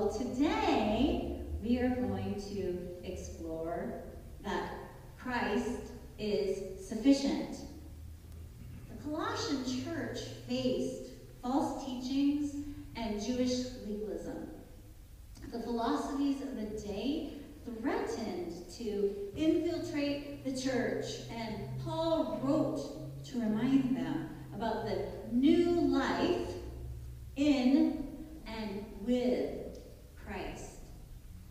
So today we are going to explore that Christ is sufficient. The Colossian church faced false teachings and Jewish legalism. The philosophies of the day threatened to infiltrate the church, and Paul wrote to remind them about the new life in and with Christ.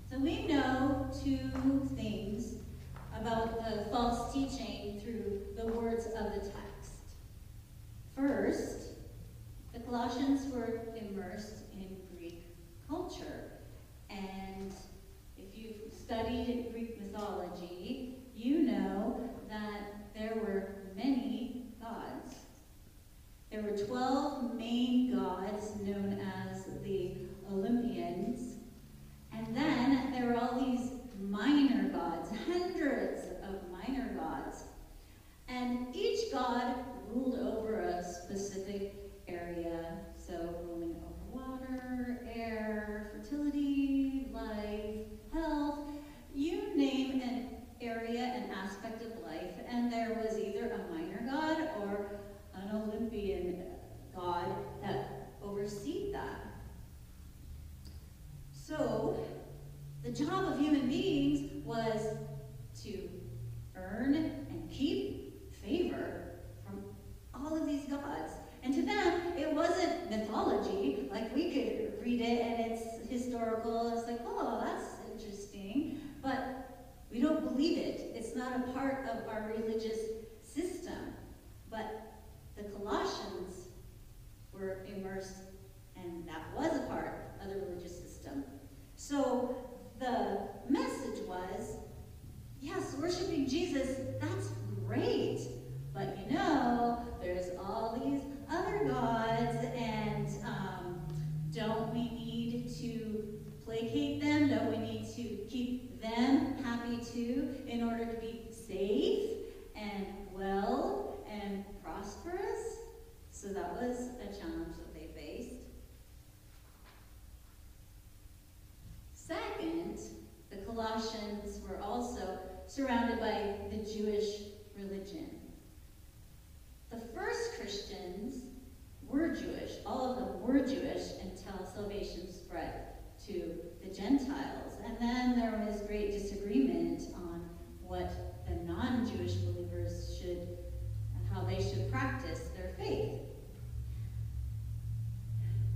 So we know two things about the false teaching through the words of the text. First, the Colossians were immersed in Greek culture. And if you've studied Greek mythology, you know that there were many gods. There were 12 main gods known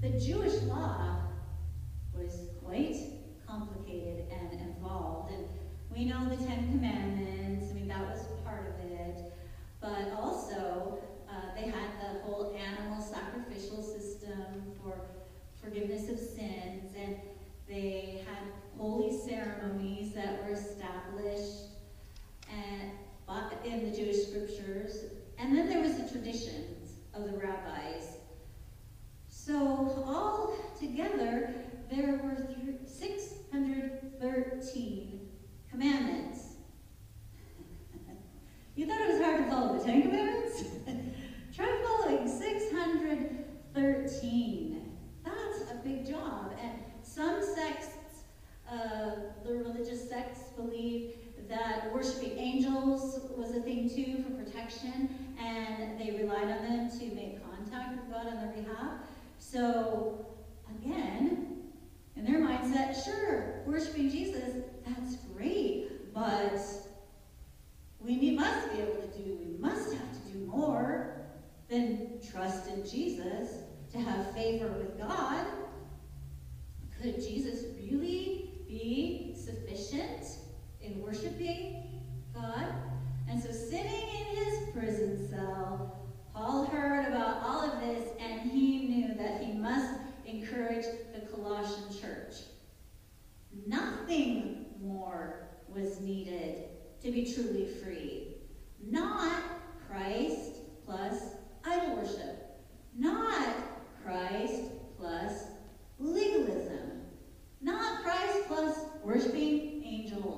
The Jewish law protection, and they relied on them to make contact with God on their behalf. So, again, in their mindset, sure, worshiping Jesus, that's great, but we must be able to do, we must have to do more than trust in Jesus to have favor with God. Could Jesus really be sufficient in worshiping God? And so sitting in his prison cell, Paul heard about all of this and he knew that he must encourage the Colossian church. Nothing more was needed to be truly free. Not Christ plus idol worship. Not Christ plus legalism. Not Christ plus worshiping angels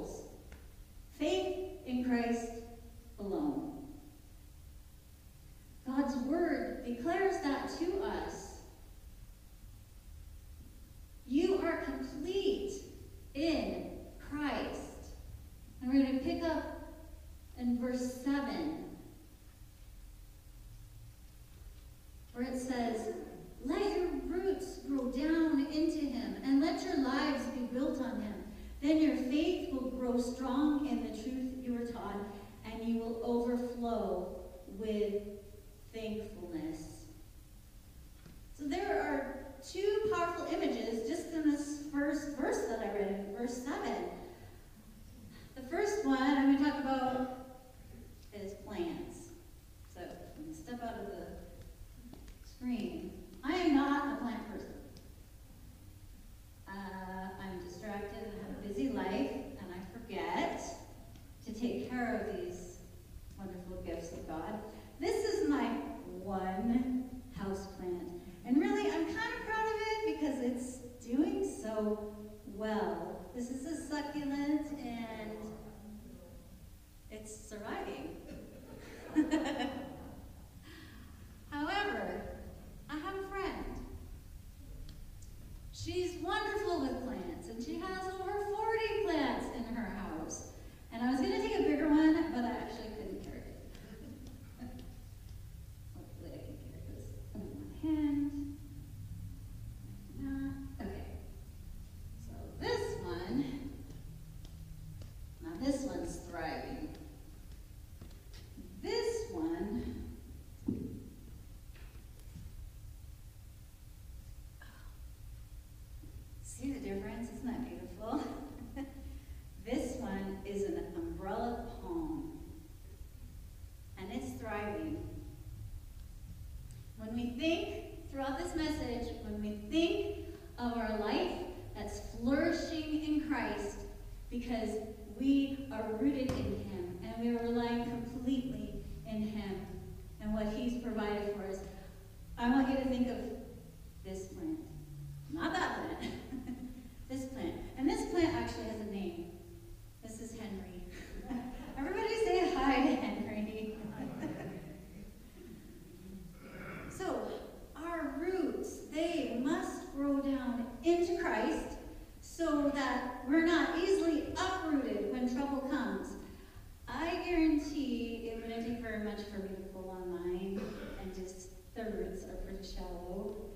shallow.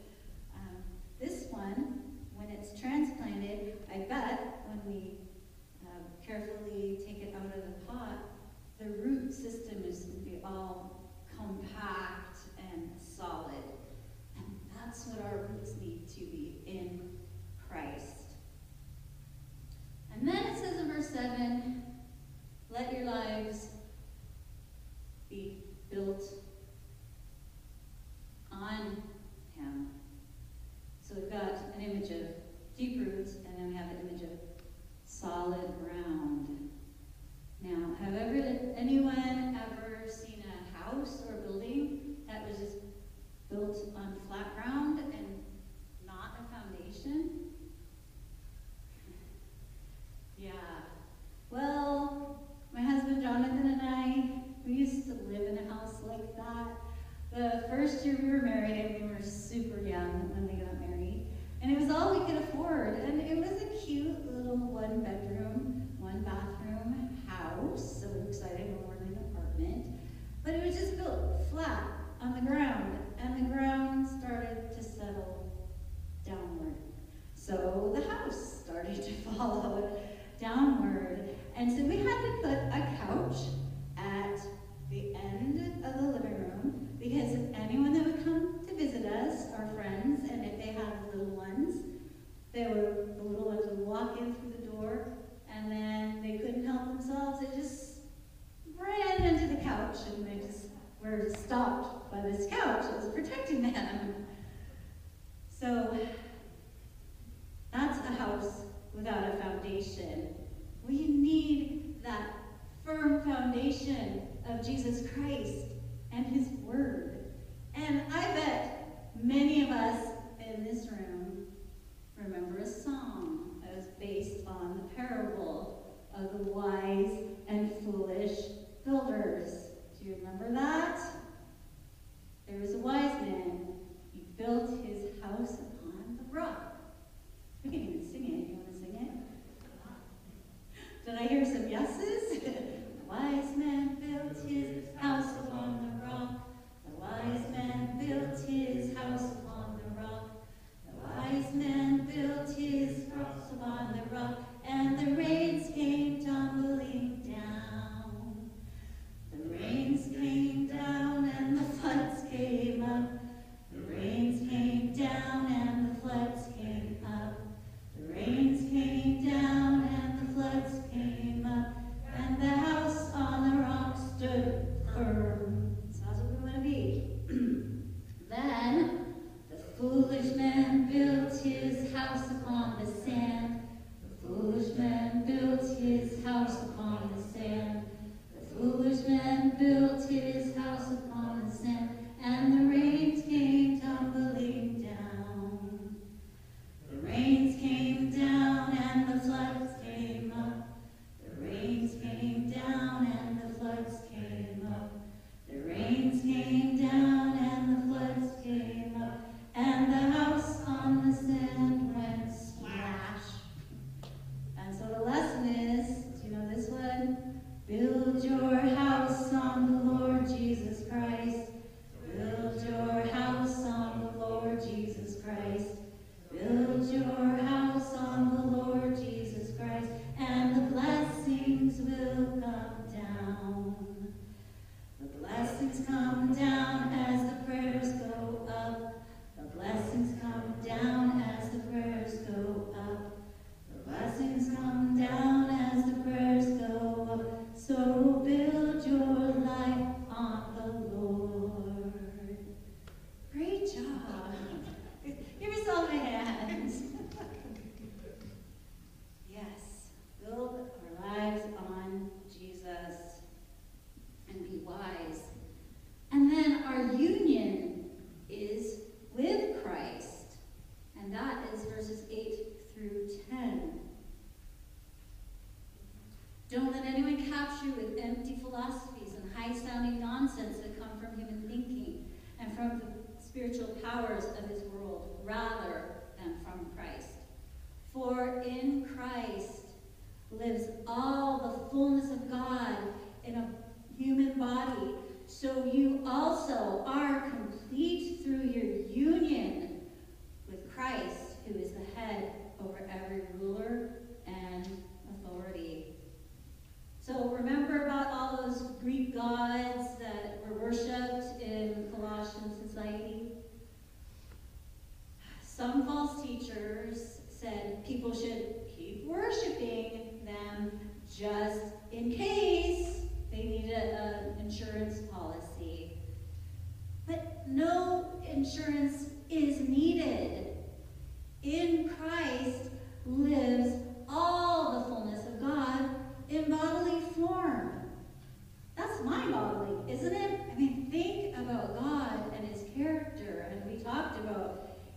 first year we were married, and we were super young when we got married, and it was all we could afford. And it was a cute little one bedroom, one bathroom house. So we were excited when we were in an apartment, but it was just built flat on the ground, and the ground started to settle downward. So the house started to follow downward, and so we had to put a couch stopped by the scouts, that was protecting them. So that's a house without a foundation. We need that firm foundation of Jesus Christ and his word. And I bet many of us in this room remember a song that was based on the parable of the wise and foolish builders. Do you remember that? There was a wise man. He built his house upon the rock. We can even sing it. You want to sing it? Did I hear some yeses? wise man built his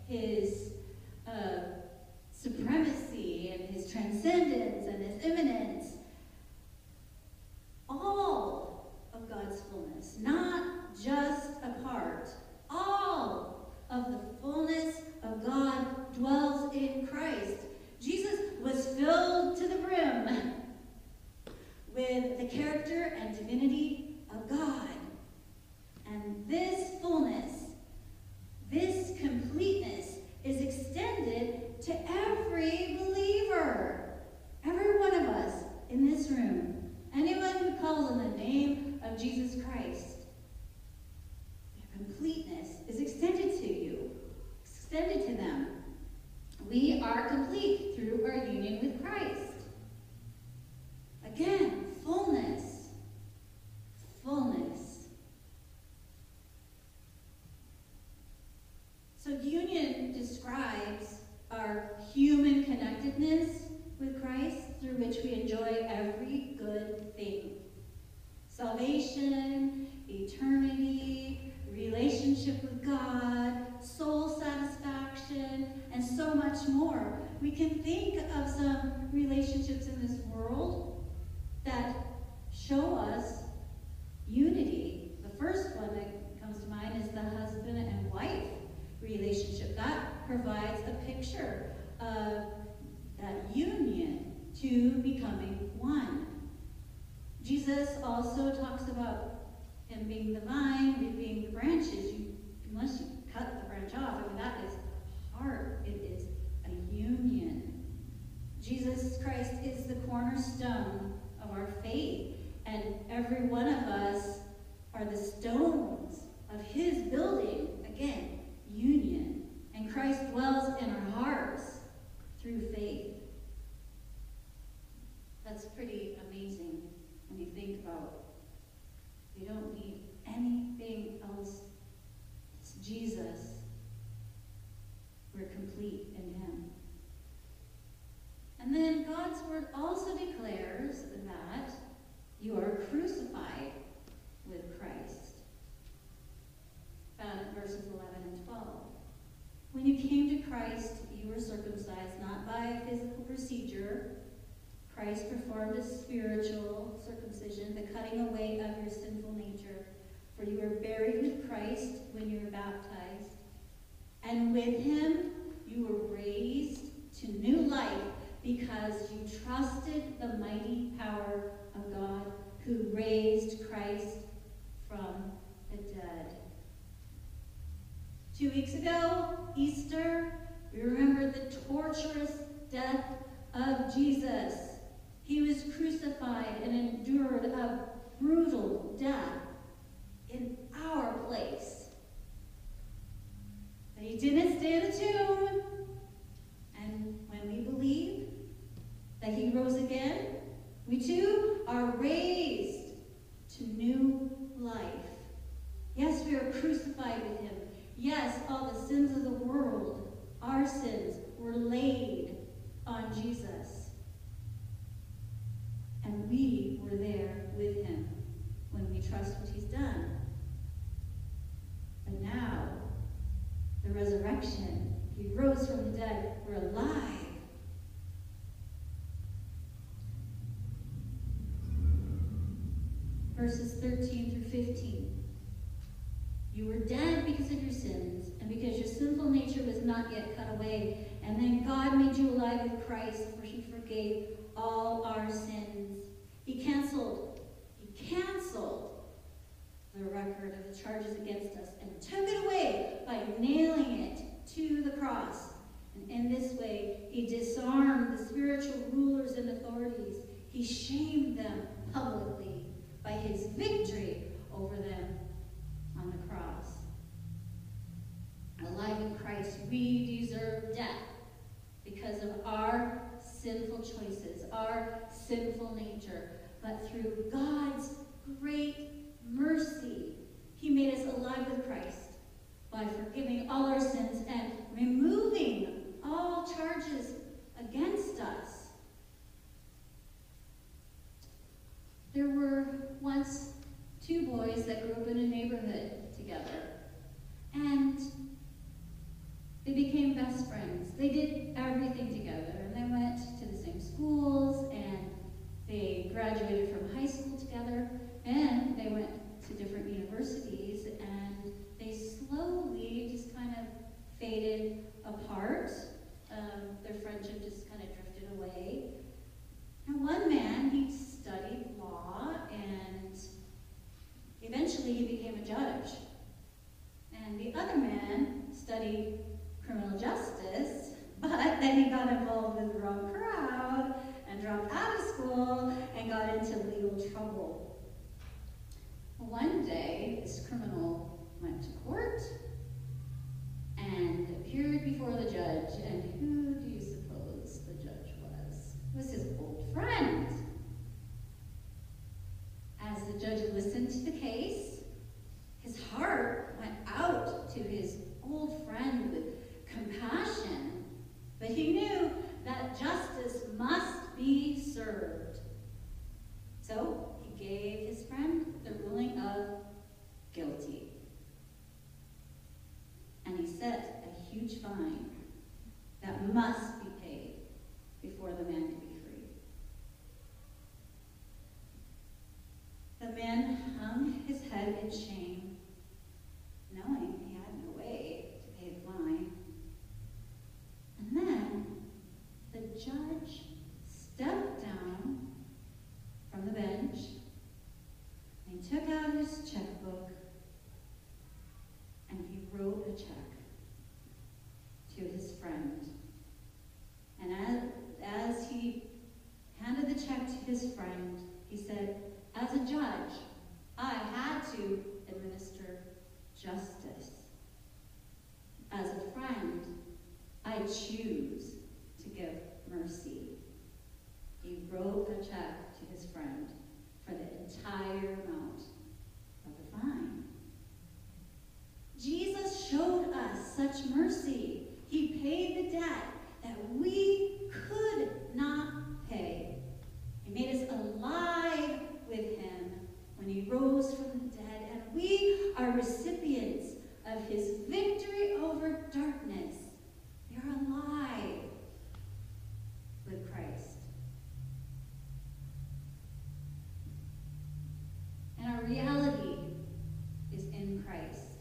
his which we enjoy every good thing. Salvation, eternity, are the stones of his building. Again, union. And Christ dwells in our hearts through faith. That's pretty amazing when you think about it. we don't need anything else. It's Jesus. We're complete in him. And then God's word also declares that you are crucified with Christ. Found in verses 11 and 12. When you came to Christ, you were circumcised not by a physical procedure. Christ performed a spiritual circumcision, the cutting away of your sinful nature. For you were buried with Christ when you were baptized. And with him you were raised to new life because you trusted the mighty power of God who raised Christ from the dead. Two weeks ago, Easter, we remember the torturous death of Jesus. He was crucified and endured a brutal death in our place. But he didn't stay in the tomb. And when we believe that he rose again, we too are raised to new life. Yes, we are crucified with him. Yes, all the sins of the world, our sins, were laid on Jesus. And we were there with him when we trust what he's done. But now, the resurrection, he rose from the dead, we're alive. Verses 13 through 15. You were dead because of your sins, and because your sinful nature was not yet cut away. And then God made you alive with Christ, for he forgave all our sins. He canceled, he canceled the record of the charges against us and took it away by nailing it to the cross. And in this way, he disarmed the spiritual rulers and authorities. He shamed them publicly by his victory over them on the cross. Alive in Christ, we deserve death because of our sinful choices, our sinful nature. But through God's great mercy, he made us alive with Christ by forgiving all our sins and removing all charges against us. There were once two boys that grew up in a neighborhood together. And they became best friends. They did everything together. And they went to the same schools and they graduated from high school together. And they went to different universities and they slowly just kind of faded apart. Um, their friendship just kind of drifted away. And one man, he studied law and eventually he became a judge. And the other man studied criminal justice, but then he got involved with the wrong crowd and dropped out of school and got into legal trouble. One day, this criminal went to court and appeared before the judge, and who do you suppose the judge was? It was his old friend. As the judge listened to the case, his heart went out to his old friend with compassion, but he knew that justice must be served. So he gave his friend in shame, knowing he had no way to pay the fine. And then the judge stepped down from the bench and he took out his checkbook and he wrote a check to his friend. And as, as he handed the check to his friend, he said, As a judge, I had to administer justice. As a friend, I choose to give mercy. He wrote a check to his friend for the entire amount of the fine. Jesus showed us such mercy. He paid the debt that we could not pay. He made us alive with him when he rose from the dead, and we are recipients of his victory over darkness. We are alive with Christ. And our reality is in Christ.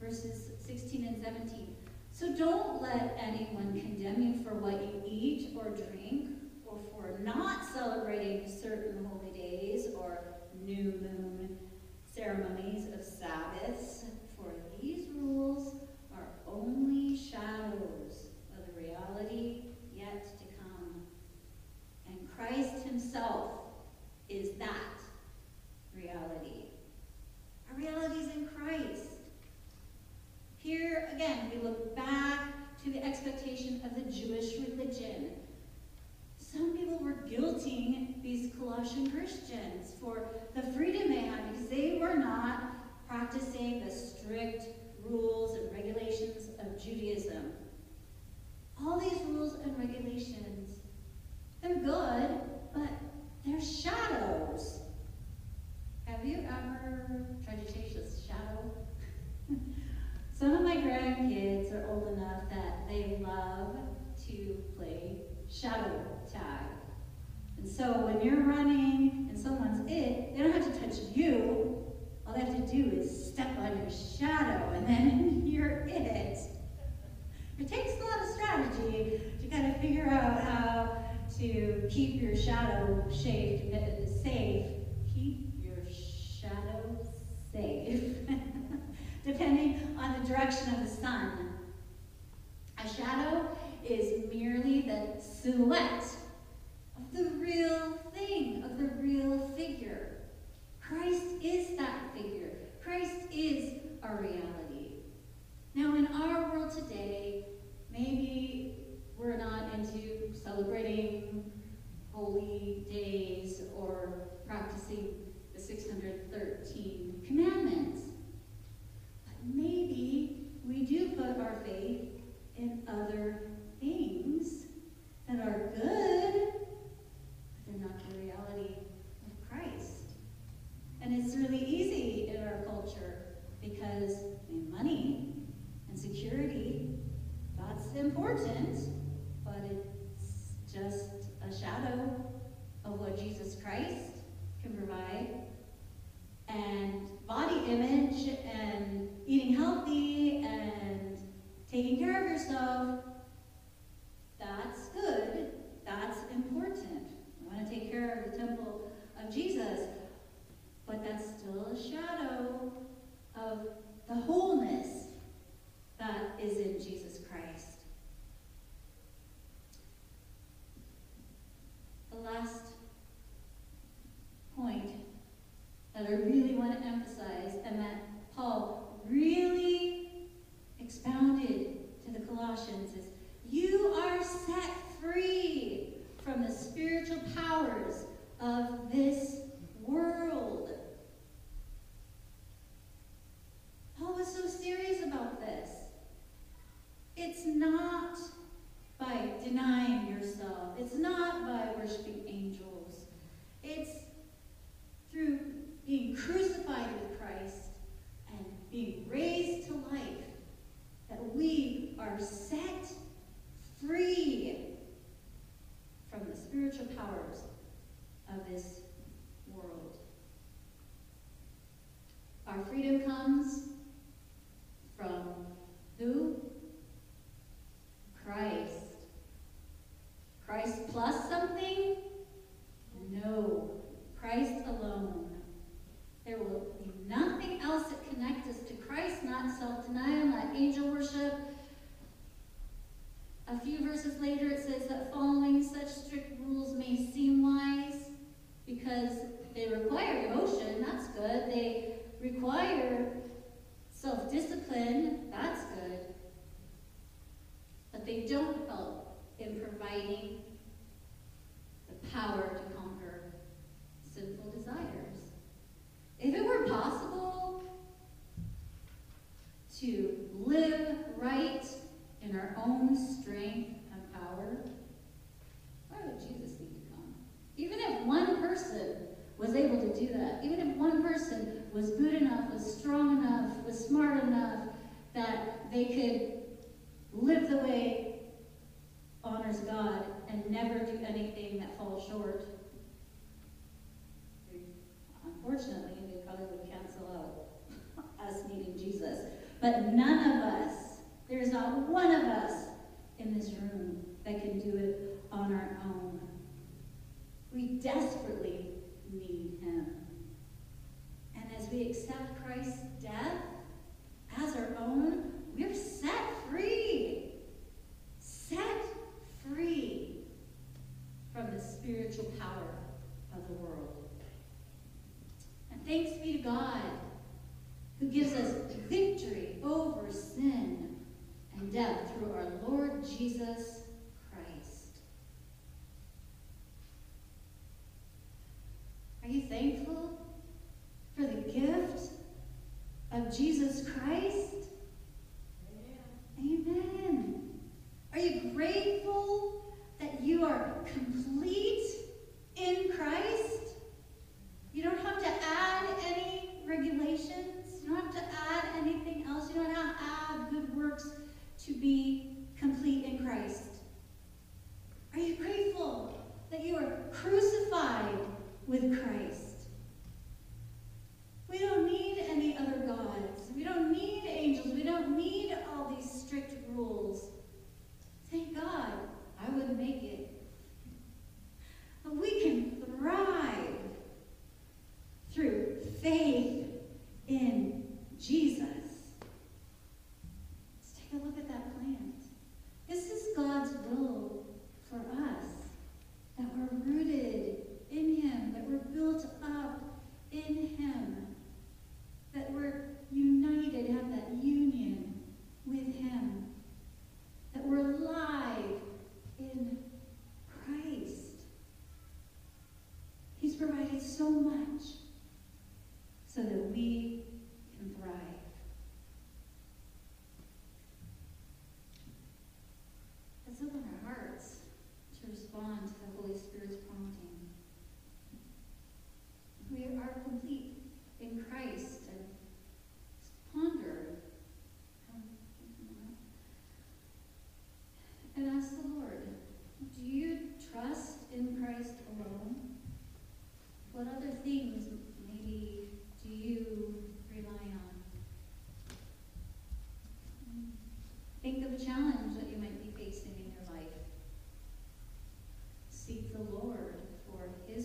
Verses 16 and 17. So don't let anyone condemn you for what you eat or drink, or for not celebrating certain holy days or new moon ceremonies of Sabbaths, for these rules are only shadows of the reality yet to come. And Christ himself is that reality. Our reality is in Christ. Here again, we look back to the expectation of the Jewish religion. Some people were guilting these Colossian Christians for the freedom they had because they were not practicing the strict rules and regulations of Judaism. All these rules and regulations, they're good, but they're shadows. Have you ever tried to chase a shadow? Some of my grandkids are old enough that they love to play shadow tag. And so when you're running and someone's it, they don't have to touch you. All they have to do is step on your shadow and then you're it. It takes a lot of strategy to kind of figure out how to keep your shadow safe. safe. Keep your shadow safe. Depending on the direction of the sun. A shadow is merely the silhouette of the real thing, of the real figure. Christ is that figure. Christ is our reality. Now, in our world today, maybe we're not into celebrating holy days or practicing the 613 commandments. But maybe we do put our faith in other things that are good, but they're not the reality of Christ. And it's really easy in our culture because I mean, money and security, that's important, but it's just a shadow of what Jesus Christ can provide. And body image and eating healthy and taking care of yourself, that's good. That's important. We want to take care of the temple of Jesus. But that's still a shadow of the wholeness that is in Jesus Christ. that they could live the way honors God and never do anything that falls short. Unfortunately, they probably would cancel out us needing Jesus. But none of us, there's not one of us in this room that can do it on our own. We desperately need him. And as we accept Christ's death, as our own, we're set free. Set free from the spiritual power of the world. And thanks be to God who gives us victory over sin and death through our Lord Jesus Christ. Are you thankful for the gift? Jesus Christ?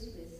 with